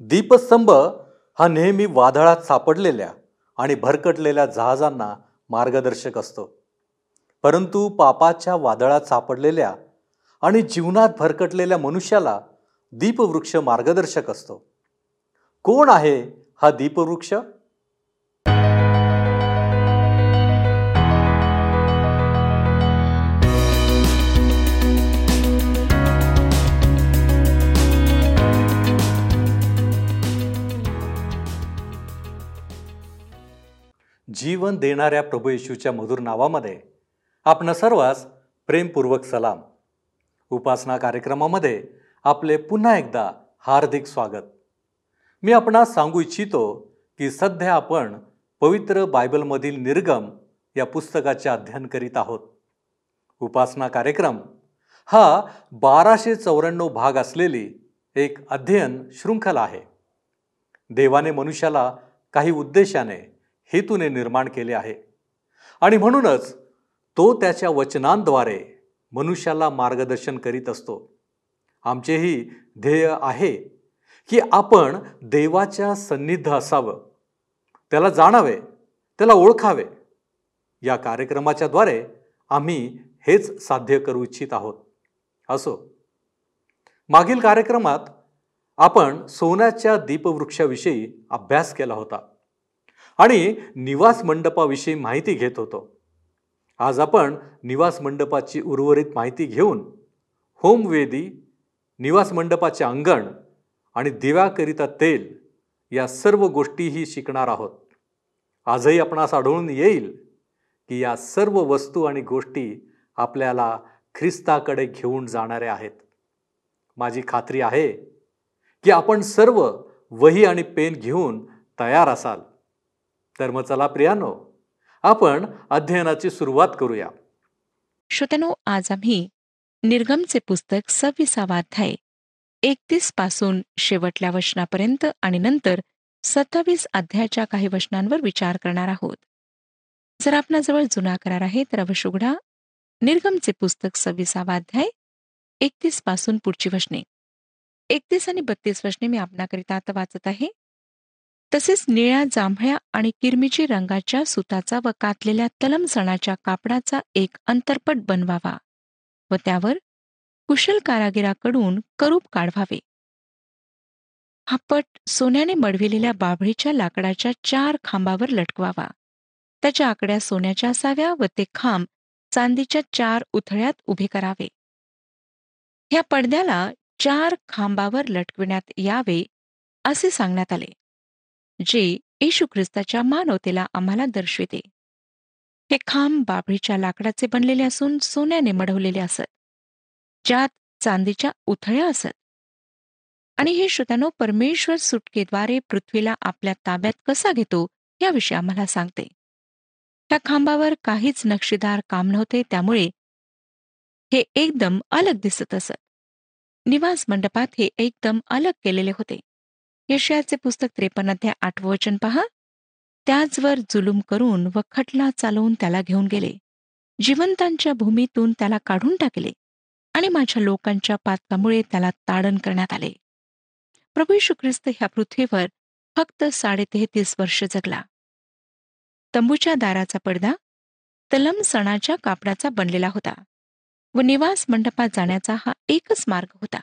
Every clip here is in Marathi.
दीपस्तंभ हा नेहमी वादळात सापडलेल्या आणि भरकटलेल्या जहाजांना मार्गदर्शक असतो. परंतु पापाच्या वादळात सापडलेल्या आणि जीवनात भरकटलेल्या मनुष्याला दीपवृक्ष मार्गदर्शक असतो. कोण आहे हा दीपवृक्ष? जीवन देणाऱ्या प्रभू येशूच्या मधुर नावामध्ये आपण सर्वांस प्रेमपूर्वक सलाम. उपासना कार्यक्रमामध्ये आपले पुन्हा एकदा हार्दिक स्वागत. मी आपणास सांगू इच्छितो की सध्या आपण पवित्र बायबलमधील निर्गम या पुस्तकाचे अध्ययन करीत आहोत. उपासना कार्यक्रम हा बाराशे चौऱ्याण्णव भाग असलेली एक अध्ययन शृंखला आहे. देवाने मनुष्याला काही उद्देशाने हेतूने निर्माण केले आहे. आणि म्हणूनच तो त्याच्या वचनांद्वारे मनुष्याला मार्गदर्शन करीत असतो. आमचेही ध्येय आहे की आपण देवाच्या सन्निध असावं. त्याला जाणावे त्याला ओळखावे. या कार्यक्रमाच्या द्वारे आम्ही हेच साध्य करू इच्छित आहोत. असो. मागील कार्यक्रमात आपण सोन्याच्या दीपवृक्षाविषयी अभ्यास केला होता. आणि निवास मंडपाविषयी माहिती घेत होतो. आज आपण निवास मंडपाची उर्वरित माहिती घेऊन होमवेदी निवास मंडपाचे अंगण आणि दिव्याकरिता तेल या सर्व गोष्टीही शिकणार आहोत. आजही आपणास आढळून येईल की या सर्व वस्तू आणि गोष्टी आपल्याला ख्रिस्ताकडे घेऊन जाणाऱ्या आहेत. माझी खात्री आहे की आपण सर्व वही आणि पेन घेऊन तयार असाल. तर मग चला प्रियानो आपण अध्ययनाची सुरुवात करूया. श्रोत्यानो आज आम्ही निर्गमचे पुस्तक सव्वीसावा अध्याय एकतीसपासून शेवटल्या वचनापर्यंत आणि नंतर सत्तावीस अध्यायाच्या काही वचनांवर विचार करणार आहोत. जर आपणाजवळ जुना करार आहे तर अवश्य उघडा. निर्गमचे पुस्तक सव्वीसावा अध्याय एकतीसपासून पुढची वचने. एकतीस आणि बत्तीस वचने मी आपणाकरिता आता वाचत आहे. तसेच निळ्या जांभळ्या आणि किरमिची रंगाच्या सुताचा व कातलेल्या तलम सणाच्या कापडाचा एक अंतरपट बनवावा व त्यावर कुशल कारागिराकडून करूप काढवावे. हा पट सोन्याने मडविलेल्या बाभळीच्या लाकडाच्या चार खांबावर लटकवावा. त्याच्या आकड्या सोन्याच्या असाव्या व ते खांब चांदीच्या चार उथळ्यात उभे करावे. ह्या पडद्याला चार खांबावर लटकविण्यात यावे असे सांगण्यात आले. जे येशू ख्रिस्ताच्या मानवतेला आम्हाला दर्शविते. हे खांब बाभळीच्या लाकडाचे बनलेले असून सोन्याने मढवलेले असत ज्यात चांदीच्या उथळ्या असत. आणि हे श्रोत्यानो परमेश्वर सुटकेद्वारे पृथ्वीला आपल्या ताब्यात कसा घेतो याविषयी आम्हाला सांगते. त्या खांबावर काहीच नक्षीदार काम नव्हते त्यामुळे हे एकदम अलग दिसत असत. निवास मंडपात हे एकदम अलग केलेले होते. यशयाचे पुस्तक त्रेपन्न अध्याय आठवं वचन पहा. त्याचवर जुलूम करून व खटला चालवून त्याला घेऊन गेले. जिवंतांच्या भूमीतून त्याला काढून टाकले आणि माझ्या लोकांच्या पातकामुळे त्याला ताडण करण्यात आले. प्रभू यशू ख्रिस्त ह्या पृथ्वीवर फक्त साडेतेहतीस वर्ष जगला. तंबूच्या दाराचा पडदा तलम सणाच्या कापडाचा बनलेला होता व निवास मंडपात जाण्याचा हा एकच मार्ग होता.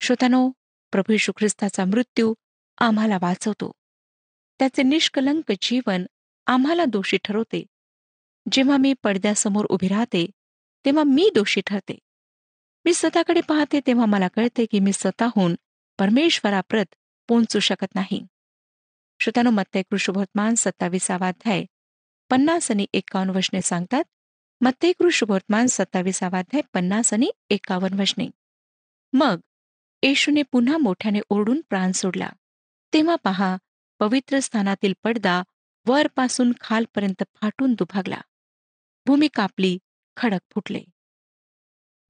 श्रोतानो प्रभू येशू ख्रिस्ताचा मृत्यू आम्हाला वाचवतो. त्याचे निष्कलंक जीवन आम्हाला दोषी ठरवते. जेव्हा मी पडद्यासमोर उभी राहते तेव्हा मी दोषी ठरते. मी स्वतःकडे पाहते तेव्हा मला कळते की मी स्वतःहून परमेश्वराप्रत पोहोचू शकत नाही. श्रोतानो मत्तय कृषुभोतमान सत्तावीसावा अध्याय पन्नास आणि एकावन्न वशने सांगतात मत्तय कृषुभोतमान सत्तावीसावा अध्याय पन्नास आणि एकावन्न वचने. मग येशूने पुन्हा मोठ्याने ओरडून प्राण सोडला. तेव्हा पहा पवित्र स्थानातील पडदा वरपासून खालपर्यंत फाटून दुभागला. भूमी कापली खडक फुटले.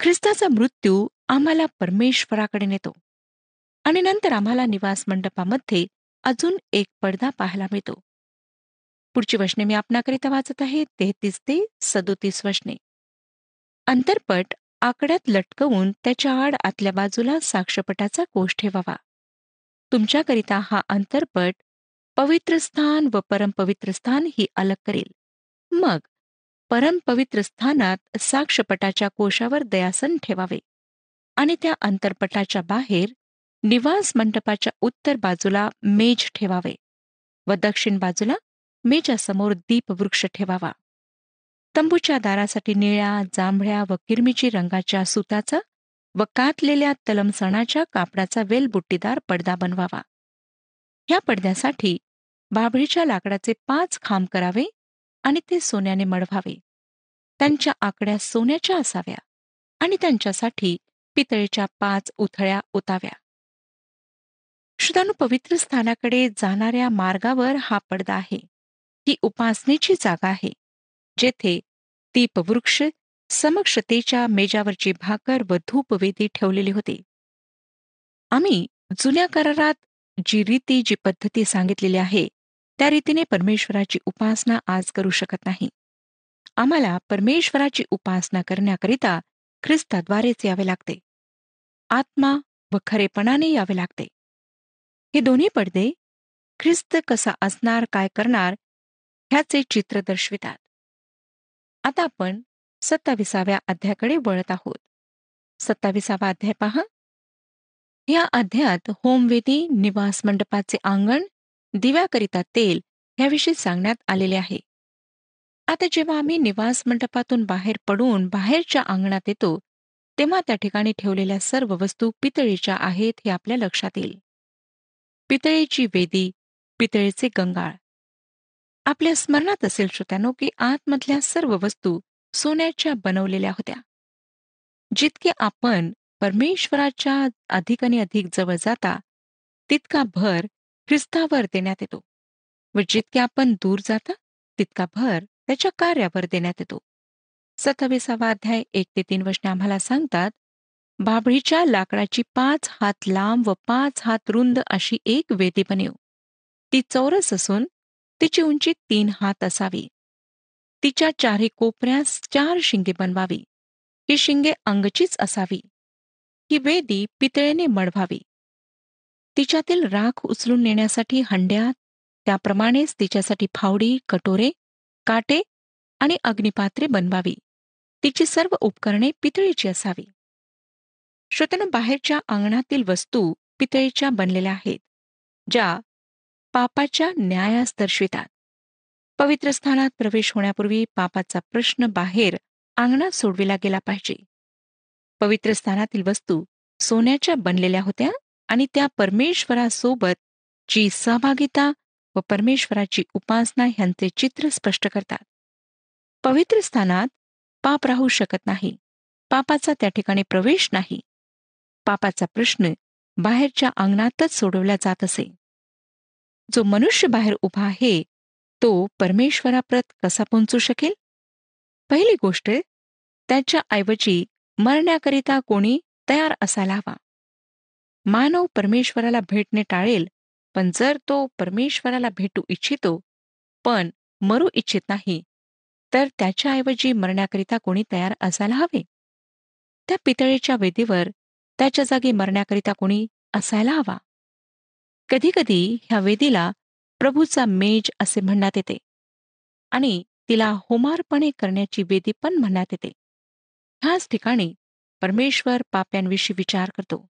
ख्रिस्ताचा मृत्यू आम्हाला परमेश्वराकडे नेतो. आणि नंतर आम्हाला निवास मंडपामध्ये अजून एक पडदा पाहायला मिळतो. पुढची वचने मी आपणाकरिता वाचत आहे तेहतीस ते सदोतीस वचने. अंतरपट आकड्यात लटकवून त्याच्या आड आतल्या बाजूला साक्षपटाचा कोष ठेवावा. तुमच्याकरिता हा अंतरपट पवित्र स्थान व परमपवित्र स्थान ही अलग करेल. मग परमपवित्र स्थानात साक्षपटाच्या कोशावर दयासन ठेवावे आणि त्या अंतरपटाच्या बाहेर निवास मंडपाच्या उत्तर बाजूला मेज ठेवावे व दक्षिण बाजूला मेजासमोर दीपवृक्ष ठेवावा. तंबूच्या दारासाठी निळ्या जांभळ्या व किरमिची रंगाच्या सुताचा व कातलेल्या तलमसणाच्या कापडाचा वेलबुट्टीदार पडदा बनवावा. ह्या पडद्यासाठी बाभळीच्या लाकडाचे पाच खांब करावे आणि ते सोन्याने मडवावे. त्यांच्या आकड्या सोन्याच्या असाव्या आणि त्यांच्यासाठी पितळेच्या पाच उथळ्या उताव्या श्रोतानु पवित्र स्थानाकडे जाणाऱ्या मार्गावर हा पडदा आहे. ही उपासनेची जागा आहे. जेथे दीपवृक्ष समक्षतेच्या मेजावरची भाकर व धूपवेदी ठेवलेली होती. आम्ही जुन्या करारात जी रीती जी पद्धती सांगितलेली आहे त्या रीतीने परमेश्वराची उपासना आज करू शकत नाही. आम्हाला परमेश्वराची उपासना करण्याकरिता ख्रिस्ताद्वारेच यावे लागते. आत्मा व खरेपणाने यावे लागते. हे दोन्ही पडदे ख्रिस्त कसा असणार काय करणार ह्याचे चित्र दर्शवितात. आता आपण सत्ताविसाव्या अध्यायाकडे वळत आहोत. सत्ताविसावा अध्याय पहा. या अध्यायात होमवेदी निवास मंडपाचे अंगण दिव्याकरिता तेल याविषयी सांगण्यात आलेले आहे. आता जेव्हा आम्ही निवास मंडपातून बाहेर पडून बाहेरच्या अंगणात येतो तेव्हा त्या ठिकाणी ठेवलेल्या सर्व वस्तू पितळीच्या आहेत हे आपल्या लक्षात येईल. पितळेची वेदी पितळेचे गंगाळ. आपल्या स्मरणात असेल श्रोत्यानो की आतमधल्या सर्व वस्तू सोन्याच्या बनवलेल्या होत्या. जितके आपण परमेश्वराच्या अधिक आणि अधिक जवळ जाता तितका भर ख्रिस्तावर देण्यात येतो. व जितके आपण दूर जाता तितका भर त्याच्या कार्यावर देण्यात येतो. सत्तावीसावा अध्याय एक ते तीन वचने आम्हाला सांगतात बाभळीच्या लाकडाची पाच हात लांब व पाच हात रुंद अशी एक वेदी बनव. ती चौरस असून तिची उंची तीन हात असावी. तिच्या चारही कोपऱ्यास चार शिंगे बनवावी. ही शिंगे अंगचीच असावी. ही वेदी पितळेने मडवावी. तिच्यातील राख उचलून नेण्यासाठी हंड्या त्याप्रमाणेच तिच्यासाठी फावडी कटोरे काटे आणि अग्निपात्रे बनवावी. तिची सर्व उपकरणे पितळीची असावी. श्रोतनं बाहेरच्या अंगणातील वस्तू पितळीच्या बनलेल्या आहेत ज्या पापाच्या न्यायास दर्शवितात. पवित्र स्थानात प्रवेश होण्यापूर्वी पापाचा प्रश्न बाहेर अंगणात सोडविला गेला पाहिजे. पवित्र स्थानातील वस्तू सोन्याच्या बनलेल्या होत्या आणि त्या परमेश्वरासोबत जी सहभागिता व परमेश्वराची उपासना ह्यांचे चित्र स्पष्ट करतात. पवित्र स्थानात पाप राहू शकत नाही. पापाचा त्या ठिकाणी प्रवेश नाही. पापाचा प्रश्न बाहेरच्या अंगणातच सोडवला जात असे. जो मनुष्य बाहेर उभा आहे तो परमेश्वराप्रत कसा पोहोचू शकेल? पहिली गोष्ट त्याच्या ऐवजी मरण्याकरिता कोणी तयार असायला हवा. मानव परमेश्वराला भेटणे टाळेल पण जर तो परमेश्वराला भेटू इच्छितो पण मरू इच्छित नाही तर त्याच्याऐवजी मरण्याकरिता कोणी तयार असायला हवे? त्या पितळेच्या वेदीवर त्याच्या जागी मरण्याकरिता कोणी असायला हवा? कधीकधी ह्या वेदीला प्रभूचा मेज असे म्हणण्यात येते. आणि तिला होमारपणे करण्याची वेदी पण म्हणण्यात येते. ह्याच ठिकाणी परमेश्वर पाप्यांविषयी विचार करतो.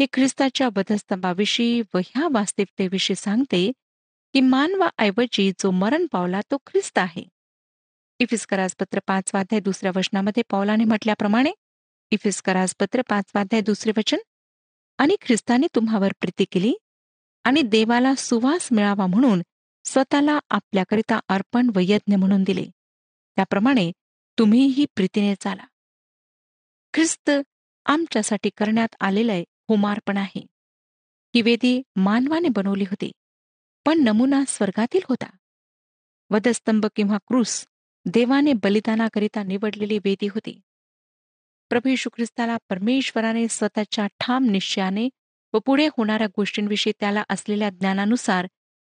हे ख्रिस्ताच्या वधस्तंभाविषयी व ह्या वास्तविकतेविषयी सांगते की मानवाऐवजी जो मरण पावला तो ख्रिस्त आहे. इफिस्कराजपत्र पाचवाध्याय दुसऱ्या वचनामध्ये पावलाने म्हटल्याप्रमाणे इफिस्कराजपत्र पाचवाध्याय दुसरे वचन आणि ख्रिस्ताने तुम्हावर प्रीती केली? आणि देवाला सुवास मिळावा म्हणून स्वतःला आपल्याकरिता अर्पण व यज्ञ म्हणून दिले. त्याप्रमाणे तुम्हीही प्रीतीने चाला. ख्रिस्त आमच्यासाठी करण्यात आलेलं होमार्पण आहे. ही वेदी मानवाने बनवली होती पण नमुना स्वर्गातील होता. वधस्तंभ किंवा क्रूस देवाने बलिदानाकरिता निवडलेली वेदी होती. प्रभू ख्रिस्ताला परमेश्वराने स्वतःच्या ठाम निश्चयाने व पुढे होणाऱ्या गोष्टींविषयी त्याला असलेल्या ज्ञानानुसार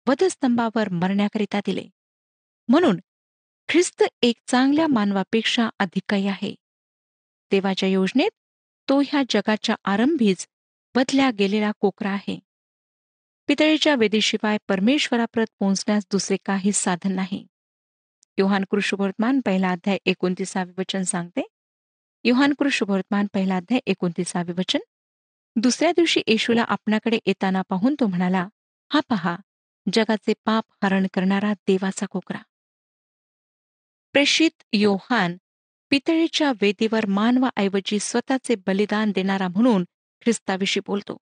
वधस्तंभावर मरण्याकरिता दिले. म्हणून ख्रिस्त एक चांगल्या मानवापेक्षा अधिक काही आहे. देवाच्या योजनेत तो ह्या जगाच्या आरंभीच बदल्या गेलेला कोकरा आहे. पितळीच्या वेदीशिवाय परमेश्वराप्रत पोहोचण्यास दुसरे काहीच साधन नाही. योहान कृष्णवर्तमान पहिला अध्याय एकोणतीसावे वचन सांगते. योहान कृष्णवर्तमान पहिला अध्याय एकोणतीसावे वचन. दुसऱ्या दिवशी येशूला आपणाकडे येताना पाहून तो म्हणाला हा पहा जगाचे पाप हरण करणारा देवाचा कोकरा. प्रेषित योहान पितळेच्या वेदीवर मानवाऐवजी स्वतःचे बलिदान देणारा म्हणून ख्रिस्ताविषयी बोलतो.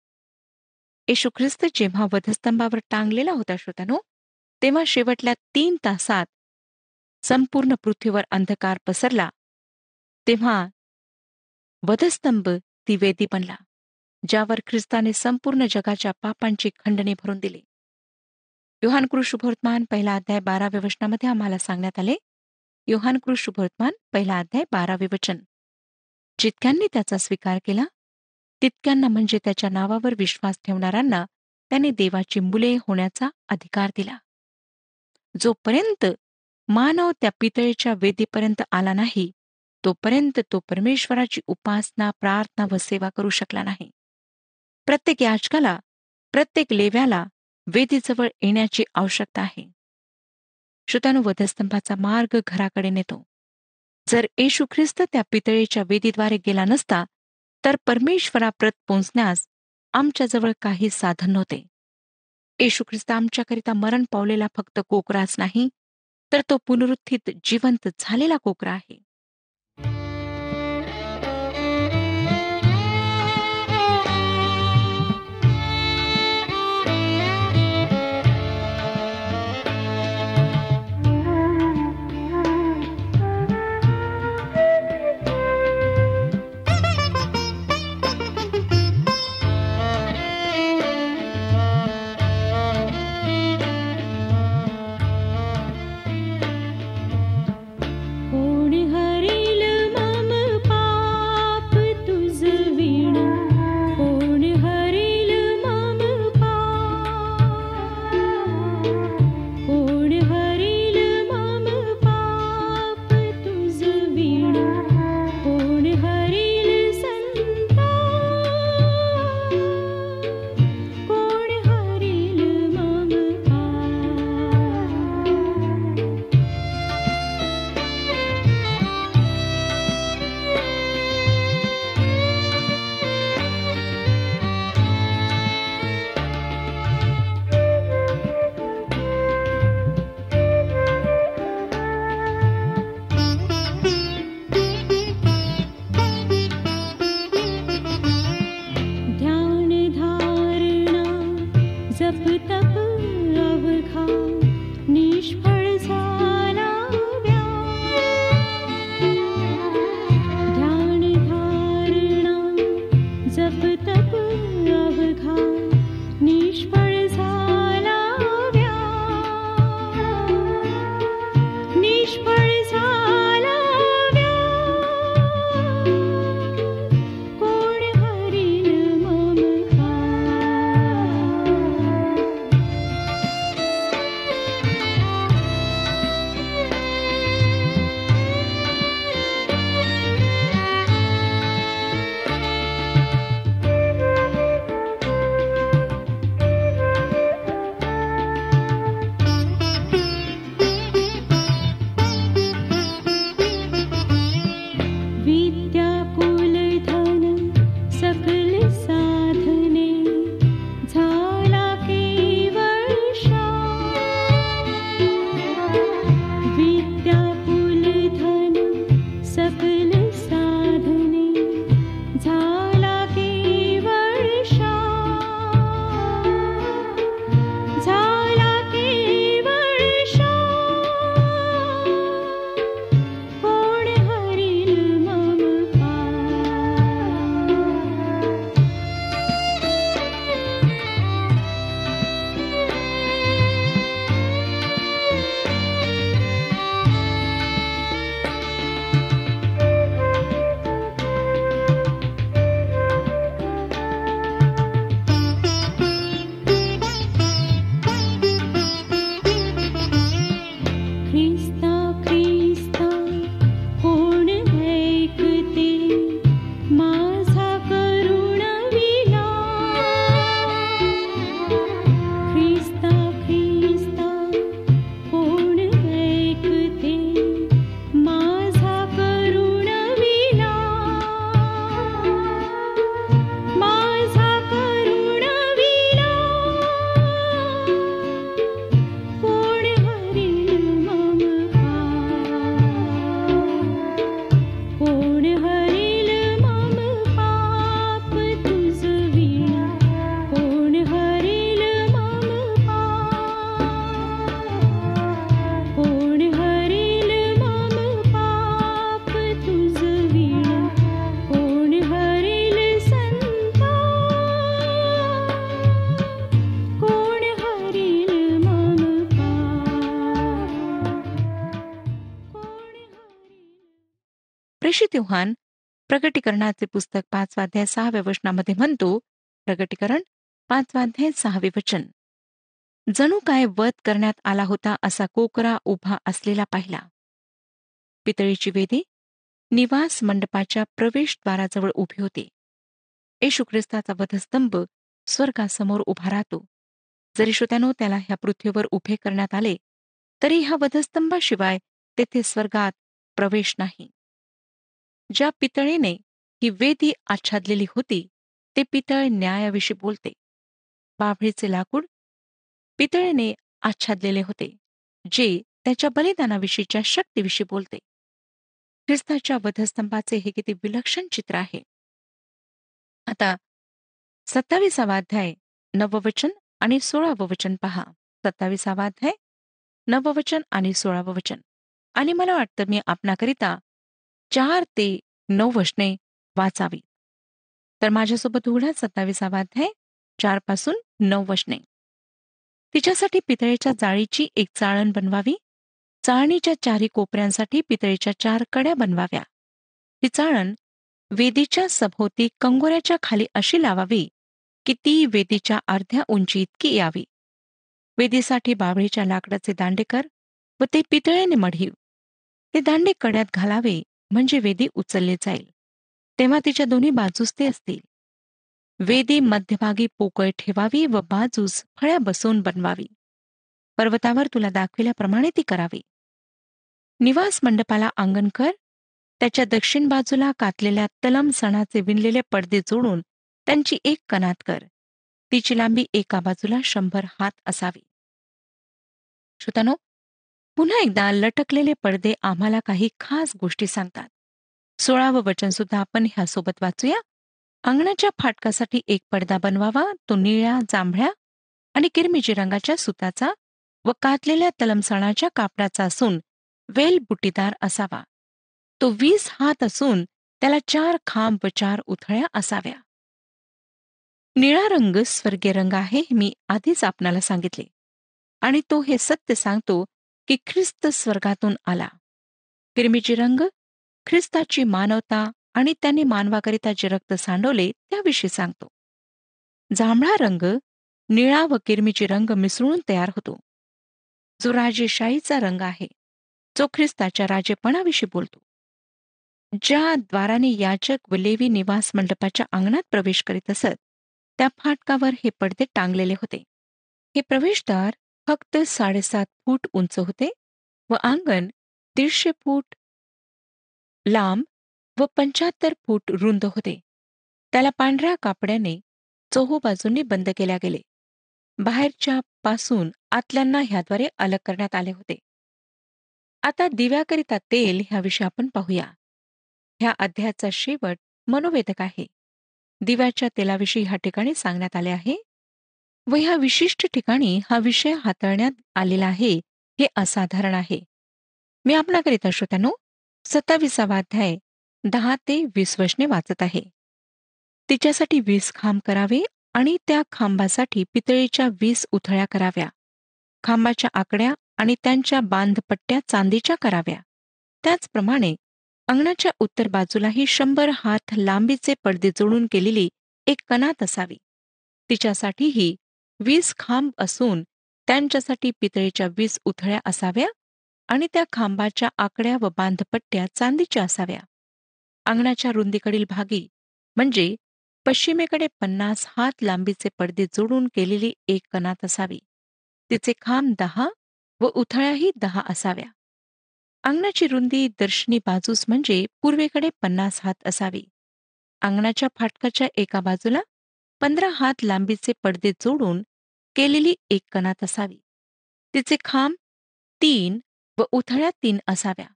येशू ख्रिस्त जेव्हा वधस्तंभावर टांगलेला होता श्रोत्यानो तेव्हा शेवटल्या तीन तासात संपूर्ण पृथ्वीवर अंधकार पसरला. तेव्हा वधस्तंभ ती वेदी बनला. ज्यावर ख्रिस्ताने संपूर्ण जगाच्या पापांची खंडणी भरून दिली. योहान शुभवर्तमान पहिला अध्याय बाराव्या वचनामध्ये आम्हाला सांगण्यात आले. योहान शुभवर्तमान पहिला अध्याय बारावे वचन. जितक्यांनी त्याचा स्वीकार केला तितक्यांना म्हणजे त्याच्या नावावर विश्वास ठेवणाऱ्यांना त्याने देवाची मुले होण्याचा अधिकार दिला. जोपर्यंत मानव त्या पितळेच्या वेदीपर्यंत आला नाही तोपर्यंत तो परमेश्वराची उपासना प्रार्थना व सेवा करू शकला नाही. प्रत्येक याचकाला प्रत्येक लेव्याला वेदीजवळ येण्याची आवश्यकता आहे. श्रोतानु वधस्तंभाचा मार्ग घराकडे नेतो. जर येशू ख्रिस्त त्या पितळेच्या वेदीद्वारे गेला नसता तर परमेश्वराप्रत पोचण्यास आमच्याजवळ काही साधन नव्हते. येशू ख्रिस्त आमच्याकरिता मरण पावलेला फक्त कोकराच नाही तर तो पुनरुत्थित जिवंत झालेला कोकरा आहे. प्रेषित युहान प्रगटीकरणाचे पुस्तक पाचवाध्याय सहाव्या वचनामध्ये म्हणतो प्रगटीकरण पाचवाध्याय सहावे वचन. जणू काय वध करण्यात आला होता असा कोकरा उभा असलेला पाहिला. पितळीची वेदी निवास मंडपाच्या प्रवेशद्वाराजवळ उभी होती. येशू ख्रिस्ताचा वधस्तंभ स्वर्गासमोर उभा राहतो. जरी श्रोत्यानो त्याला ह्या पृथ्वीवर उभे करण्यात आले तरी ह्या वधस्तंभाशिवाय तेथे स्वर्गात प्रवेश नाही. ज्या पितळेने ही वेदी आच्छादलेली होती ते पितळ न्यायाविषयी बोलते. बाभळीचे लाकूड पितळेने आच्छादलेले होते जे त्याच्या बलिदानाविषयीच्या शक्तीविषयी बोलते. ख्रिस्ताच्या वधस्तंभाचे हे किती विलक्षण चित्र आहे. आता सत्तावीसावा अध्याय नववचन आणि सोळावं वचन पहा. सत्तावीसावा अध्याय नववचन आणि सोळावं वचन. आणि मला वाटतं मी आपणाकरिता चार ते नऊ वचने वाचावी. तर माझ्यासोबत उघडा सत्तावीसावा अध्याय चारपासून नऊ वचने तिच्यासाठी पितळेच्या जाळीची एक चाळण बनवावी. चाळणीच्या चारी कोपऱ्यांसाठी पितळेच्या चार कड्या बनवाव्या. ती चाळण वेदीच्या सभोवती कंगोऱ्याच्या खाली अशी लावावी की ती वेदीच्या अर्ध्या उंची इतकी यावी. वेदीसाठी बावळीच्या लाकडाचे दांडेकर व ते पितळेने मढीव. ते दांडे कड्यात घालावे म्हणजे वेदी उचलले जाईल. तेव्हा तिच्या दोन्ही बाजूस ते असतील. वेदी मध्यभागी पोकळ ठेवावी व बाजूस फळ्या बसवून बनवावी. पर्वतावर तुला दाखविल्याप्रमाणे ती करावी. निवास मंडपाला अंगण कर. त्याच्या दक्षिण बाजूला कातलेल्या तलम सणाचे विणलेले पडदे जोडून त्यांची एक कनात कर. तिची लांबी एका बाजूला शंभर हात असावी. श्रोतानो पुन्हा एकदा लटकलेले पडदे आम्हाला काही खास गोष्टी सांगतात. सोळावं वचन सुद्धा आपण ह्यासोबत वाचूया. अंगणाच्या फाटकासाठी एक पडदा बनवावा तो निळ्या जांभळ्या आणि किरमिजी रंगाच्या सुताचा व कातलेल्या तलमसणाच्या कापडाचा असून वेल बुटीदार असावा. तो वीस हात असून त्याला चार खांब व चार उथळ्या असाव्या. निळा रंग स्वर्गीय रंग आहे हे मी आधीच आपणाला सांगितले. आणि तो हे सत्य सांगतो की ख्रिस्त स्वर्गातून आला. किरमीची रंग ख्रिस्ताची मानवता आणि त्याने मानवाकरिता जे रक्त सांडवले त्याविषयी सांगतो. जांभळा रंग निळा व किरमीची रंग मिसळून तयार होतो. जो राजेशाहीचा रंग आहे जो ख्रिस्ताच्या राजेपणाविषयी बोलतो. ज्या द्वाराने याचक व लेवी निवास मंडपाच्या अंगणात प्रवेश करीत असत त्या फाटकावर हे पडदे टांगलेले होते. हे प्रवेशद्वार फक्त साडेसात फूट उंच होते व अंगण दीडशे फूट लांब व पंच्याहत्तर फूट रुंद होते. त्याला पांढऱ्या कापड्याने चोहो बाजूंनी बंद केल्या गेले. बाहेरच्या पासून आतल्यांना ह्याद्वारे अलग करण्यात आले होते. आता दिव्याकरिता तेल ह्याविषयी आपण पाहूया. ह्या अध्यायाचा शेवट मनोवेदक आहे. दिव्याच्या तेलाविषयी ह्या ठिकाणी सांगण्यात आले आहे. व ह्या विशिष्ट ठिकाणी हा विषय हाताळण्यात आलेला आहे हे असाधारण आहे. मी आपणाकरिता श्रोत्यानो सत्तावीसावा अध्याय दहा ते वीस वचने वाचत आहे. तिच्यासाठी वीस खांब करावे आणि त्या खांबासाठी पितळीच्या वीस उथळ्या कराव्या. खांबाच्या आकड्या आणि त्यांच्या बांधपट्ट्या चांदीच्या कराव्या. त्याचप्रमाणे अंगणाच्या उत्तर बाजूलाही शंभर हात लांबीचे पडदे जोडून केलेली एक कनात असावी. तिच्यासाठीही वीस खांब असून त्यांच्यासाठी पितळेच्या वीस उथळ्या असाव्या आणि त्या खांबाच्या आकड्या व बांधपट्ट्या चांदीच्या असाव्या. अंगणाच्या रुंदीकडील भागी म्हणजे पश्चिमेकडे पन्नास हात लांबीचे पडदे जोडून केलेली एक कनात असावी. तिचे खांब दहा व उथळ्याही दहा असाव्या. अंगणाची रुंदी दर्शनी बाजूस म्हणजे पूर्वेकडे पन्नास हात असावी. अंगणाच्या फाटकाच्या एका बाजूला पंधरा हात लांबीचे पडदे जोडून केलेली एक कणात असावी. तिचे खांब तीन व उथळ्या तीन असाव्या.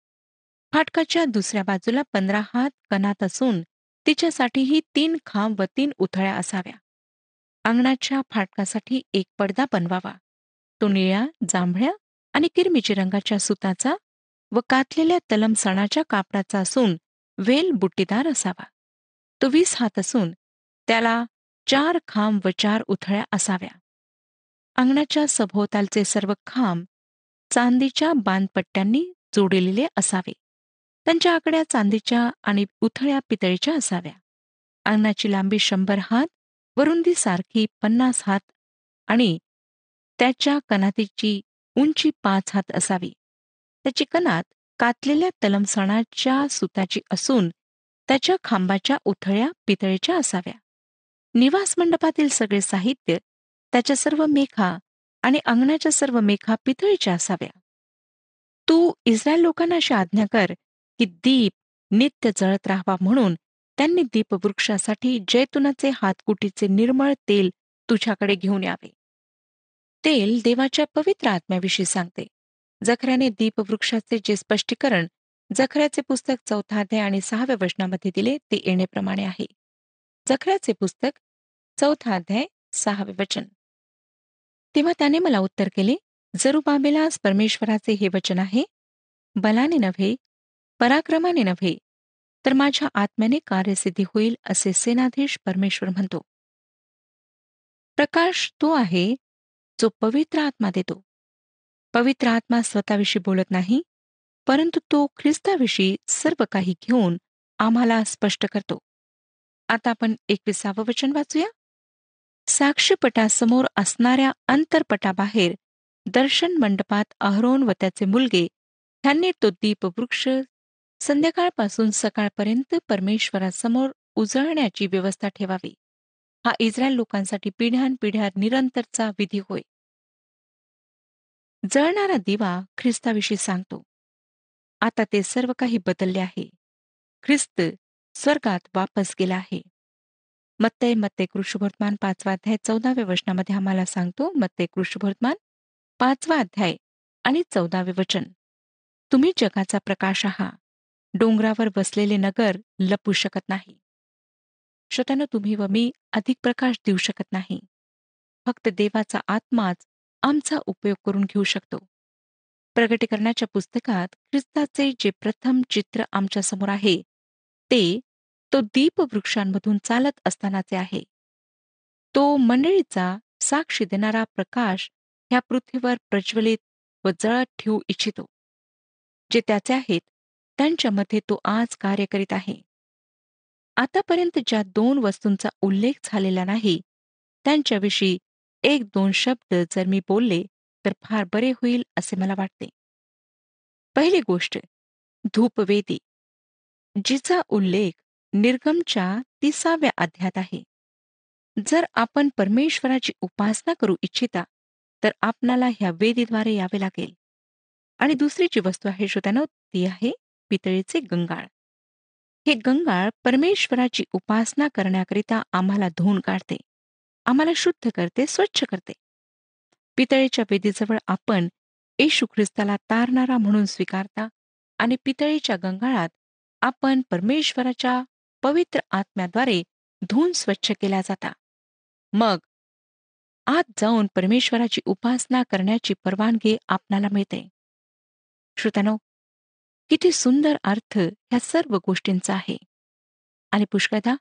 फाटकाच्या दुसऱ्या बाजूला पंधरा हात कणात असून तिच्यासाठीही तीन खांब व तीन उथळ्या असाव्या. अंगणाच्या फाटकासाठी एक पडदा बनवावा. तो निळ्या जांभळ्या आणि किरमिची रंगाच्या सुताचा व कातलेल्या तलम सणाच्या कापडाचा असून वेल बुट्टीदार असावा. तो वीस हात असून त्याला चार खांब व चार उथळ्या असाव्या. अंगणाच्या सभोवतालचे सर्व खांब चांदीच्या बांधपट्ट्यांनी जोडलेले असावे. त्यांच्या आकड्या चांदीच्या आणि उथळ्या पितळीच्या असाव्या. अंगणाची लांबी शंभर हात वरुंदी सारखी पन्नास हात आणि त्याच्या कनातीची उंची पाच हात असावी. त्याची कनात कातलेल्या तलमसणाच्या सुताची असून त्याच्या खांबाच्या उथळ्या पितळीच्या असाव्या. निवास मंडपातील सगळे साहित्य त्याच्या सर्व मेखा आणि अंगणाच्या सर्व मेखा पितळीच्या असाव्या. तू इस्रायल लोकांना अशी आज्ञा कर की दीप नित्य जळत राहावा म्हणून त्यांनी दीपवृक्षासाठी जैतुनाचे हातकुटीचे निर्मळ तेल तुझ्याकडे घेऊन यावे. तेल देवाच्या पवित्र आत्म्याविषयी सांगते. जखऱ्याने दीपवृक्षाचे जे स्पष्टीकरण जखऱ्याचे पुस्तक चौथा अध्याय आणि सहाव्या वचनामध्ये दिले ते येण्याप्रमाणे आहे. जखऱ्याचे पुस्तक चौथा अध्याय सहावे वचन. तेव्हा त्याने मला उत्तर केले जरुबाबेलास परमेश्वराचे हे वचन आहे बलाने नव्हे पराक्रमाने नव्हे तर माझ्या आत्म्याने कार्यसिद्धी होईल असे सेनाधीश परमेश्वर म्हणतो. प्रकाश तो आहे जो पवित्र आत्मा देतो. पवित्र आत्मा स्वतःविषयी बोलत नाही परंतु तो ख्रिस्ताविषयी सर्व काही घेऊन आम्हाला स्पष्ट करतो. आता आपण एकविसावं वचन वाचूया. साक्षीपटासमोर असणाऱ्या अंतरपटाबाहेर दर्शन मंडपात अहरोन व त्याचे मुलगे ह्यांनी तो दीपवृक्ष संध्याकाळपासून सकाळपर्यंत परमेश्वरासमोर उजळण्याची व्यवस्था ठेवावी. हा इस्रायल लोकांसाठी पिढ्यानपिढ्या निरंतरचा विधी होय. जळणारा दिवा ख्रिस्ताविषयी सांगतो. आता ते सर्व काही बदलले आहे. ख्रिस्त स्वर्गात वापस गेला आहे. मत्तय मत्ते कृष्णवर्तमान पाचवा अध्याय चौदाव्या वचनामध्ये आम्हाला सांगतो. मत्ते कृष्णवर्तमान पाचवा अध्याय आणि चौदावे वचन. तुम्ही जगाचा प्रकाश आहात डोंगरावर बसलेले नगर लपू शकत नाही. श्रोत्यानं तुम्ही व मी अधिक प्रकाश देऊ शकत नाही. फक्त देवाचा आत्माच आमचा उपयोग करून घेऊ शकतो. प्रगटीकरणाच्या पुस्तकात ख्रिस्ताचे जे प्रथम चित्र आमच्यासमोर आहे ते तो दीपवृक्षांमधून चालत असतानाचे आहे. तो मंडळीचा साक्षी देणारा प्रकाश ह्या पृथ्वीवर प्रज्वलित व जळत ठेवू इच्छितो जे त्याचे आहेत त्यांच्यामध्ये तो आज कार्य करीत आहे. आतापर्यंत ज्या दोन वस्तूंचा उल्लेख झालेला नाही त्यांच्याविषयी एक दोन शब्द जर मी बोलले तर फार बरे होईल असे मला वाटते. पहिली गोष्ट धूपवेदी जिचा उल्लेख निर्गमच्या तिसाव्या अध्यात आहे. जर आपण परमेश्वराची उपासना करू इच्छिता तर आपणाला ह्या वेदीद्वारे यावे लागेल. आणि दुसरी जी वस्तू आहे श्रोत्यानो ती आहे पितळीचे गंगाळ. हे गंगाळ परमेश्वराची उपासना करण्याकरिता आम्हाला धुवून काढते आम्हाला शुद्ध करते स्वच्छ करते. पितळेच्या वेदीजवळ आपण येशू ख्रिस्ताला तारणारा म्हणून स्वीकारता आणि पितळेच्या गंगाळात आपण परमेश्वराच्या पवित्र आत्म्याद्वारे धुवून स्वच्छ केला जाता. मग आत जाऊन परमेश्वराची उपासना करण्याची परवानगी आपणाला मिळते. श्रोत्यानो किती सुंदर अर्थ ह्या सर्व गोष्टींचा आहे. आणि पुष्कळदा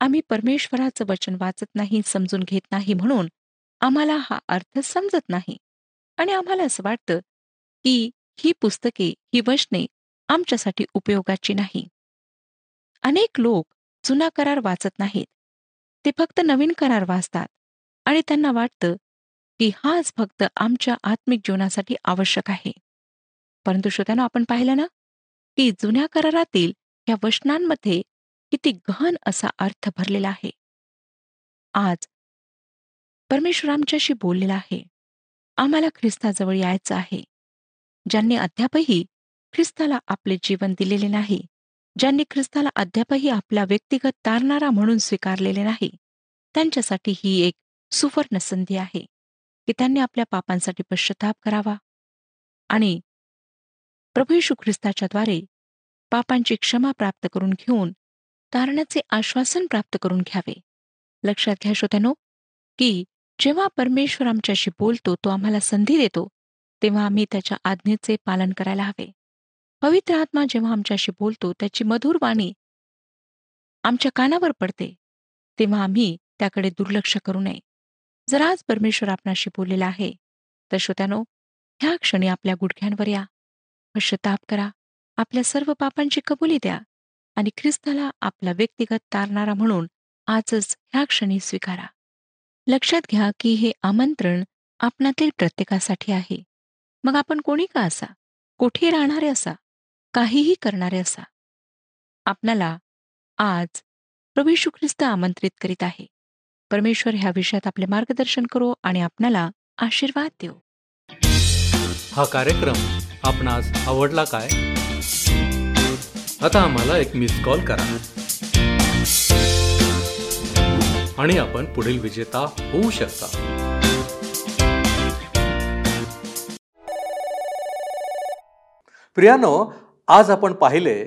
आम्ही परमेश्वराचं वचन वाचत नाही समजून घेत नाही म्हणून आम्हाला हा अर्थ समजत नाही. आणि आम्हाला असं वाटतं की ही पुस्तके ही वचने आमच्यासाठी उपयोगाची नाही. अनेक लोक जुना करार वाचत नाहीत. ते फक्त नवीन करार वाचतात. आणि त्यांना वाटतं की हाच फक्त आमच्या आत्मिक जीवनासाठी आवश्यक आहे. परंतु श्रोत्यानं आपण पाहिलं ना की जुन्या करारातील या वचनांमध्ये किती गहन असा अर्थ भरलेला आहे. आज परमेश्वर आमच्याशी बोललेला आहे. आम्हाला ख्रिस्ताजवळ यायचं आहे. ज्यांनी अद्यापही ख्रिस्ताला आपले जीवन दिलेले नाही ज्यांनी ख्रिस्ताला अद्यापही आपला व्यक्तिगत तारणारा म्हणून स्वीकारलेले नाही त्यांच्यासाठी ही एक सुवर्ण संधी आहे की त्यांनी आपल्या पापांसाठी पश्चाताप करावा. आणि प्रभू यशू ख्रिस्ताच्याद्वारे पापांची क्षमा प्राप्त करून घेऊन तारणाचे आश्वासन प्राप्त करून घ्यावे. लक्षात घ्या श्रोत्यानो की जेव्हा परमेश्वर आमच्याशी बोलतो तो आम्हाला संधी देतो तेव्हा आम्ही त्याच्या आज्ञेचे पालन करायला हवे. पवित्र आत्मा जेव्हा आमच्याशी बोलतो त्याची मधुर वाणी आमच्या कानावर पडते तेव्हा आम्ही त्याकडे दुर्लक्ष करू नये. जर आज परमेश्वर आपणाशी बोललेला आहे तर श्रोत्यानो ह्या क्षणी आपल्या गुडघ्यांवर या. पश्चताप करा. आपल्या सर्व पापांची कबुली द्या आणि ख्रिस्ताला आपला व्यक्तिगत तारणारा म्हणून आजच ह्या क्षणी स्वीकारा. लक्षात घ्या की हे आमंत्रण आपणातील प्रत्येकासाठी आहे. मग आपण कोणी का असा? कोठे राहणारे असा? काहीही करणारे असा. आपणाला आज प्रभू ख्रिस्त आमंत्रित करीत आहे. परमेश्वर ह्या विषयात आपले मार्गदर्शन करो आणि आपणाला आशीर्वाद देऊ. हा कार्यक्रम आपणास आवडला काय? आता आम्हाला एक मिस कॉल करा. आणि आपण पुढील विजेता होऊ शकता. प्रियानो आज आपण पाहिले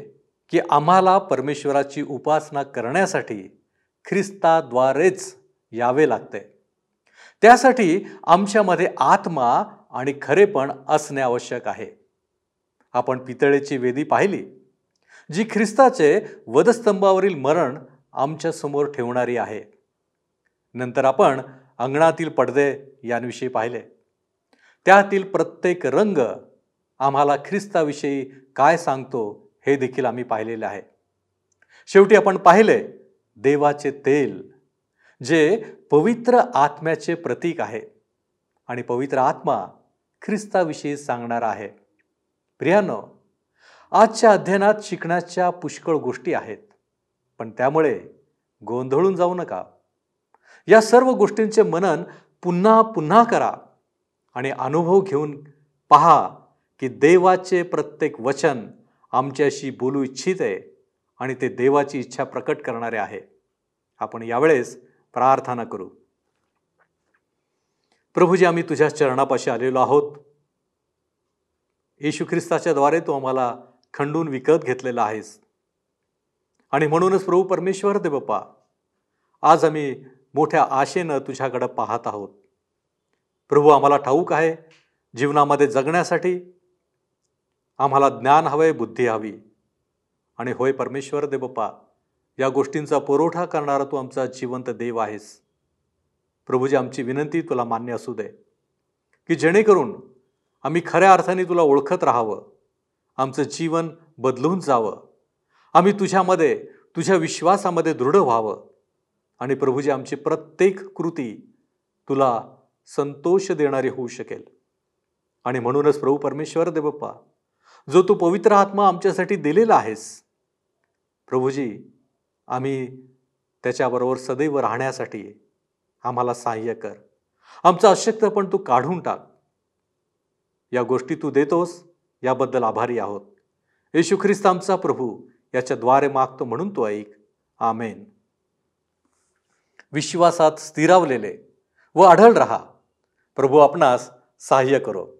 की आम्हाला परमेश्वराची उपासना करण्यासाठी ख्रिस्ताद्वारेच यावे लागते. त्यासाठी आमच्यामध्ये आत्मा आणि खरेपण असणे आवश्यक आहे. आपण पितळेची वेदी पाहिली जी ख्रिस्ताचे वधस्तंभावरील मरण आमच्यासमोर ठेवणारी आहे. नंतर आपण अंगणातील पडदे यांविषयी पाहिले. त्यातील प्रत्येक रंग आम्हाला ख्रिस्ताविषयी काय सांगतो हे देखील आम्ही पाहिलेले आहे. शेवटी आपण पाहिले देवाचे तेल जे पवित्र आत्म्याचे प्रतीक आहे आणि पवित्र आत्मा ख्रिस्ताविषयी सांगणार आहे. प्रियानो आजच्या अध्ययनात शिकण्याच्या पुष्कळ गोष्टी आहेत पण त्यामुळे गोंधळून जाऊ नका. या सर्व गोष्टींचे मनन पुन्हा पुन्हा करा आणि अनुभव घेऊन पहा की देवाचे प्रत्येक वचन आमच्याशी बोलू इच्छित आहे आणि ते देवाची इच्छा प्रकट करणारे आहे. आपण यावेळेस प्रार्थना करू. प्रभूजी आम्ही तुझ्या चरणापाशी आलेलो आहोत. येशू ख्रिस्ताच्या द्वारे तू आम्हाला खंडून विकत घेतलेला आहेस. आणि म्हणूनच प्रभू परमेश्वर दे बाप्पा आज आम्ही मोठ्या आशेनं तुझ्याकडं पाहत आहोत. प्रभू आम्हाला ठाऊक आहे जीवनामध्ये जगण्यासाठी आम्हाला ज्ञान हवंय बुद्धी हवी. आणि होय परमेश्वर दे बाप्पा या गोष्टींचा पुरवठा करणारा तू आमचा जिवंत देव आहेस. प्रभूजी आमची विनंती तुला मान्य असू दे. की जेणेकरून आम्ही खऱ्या अर्थाने तुला ओळखत राहावं. आमचं जीवन बदलून जावं. आम्ही तुझ्यामध्ये तुझ्या विश्वासामध्ये दृढ व्हावं. आणि प्रभूजी आमची प्रत्येक कृती तुला संतोष देणारी होऊ शकेल. आणि म्हणूनच प्रभू परमेश्वर देवप्पा जो तू पवित्र आत्मा आमच्यासाठी दिलेला आहेस. प्रभूजी आम्ही त्याच्याबरोबर सदैव राहण्यासाठी आम्हाला सहाय्य कर. आमचं अशक्य पण तू काढून टाक. या गोष्टी तू देतोस याबद्दल आभारी आहोत. येशू ख्रिस्त आमचा प्रभू याच्याद्वारे मागतो म्हणून तो ऐक. आमेन. विश्वासात स्थिरावलेले व आढळ रहा. प्रभू आपणास सहाय्य करो.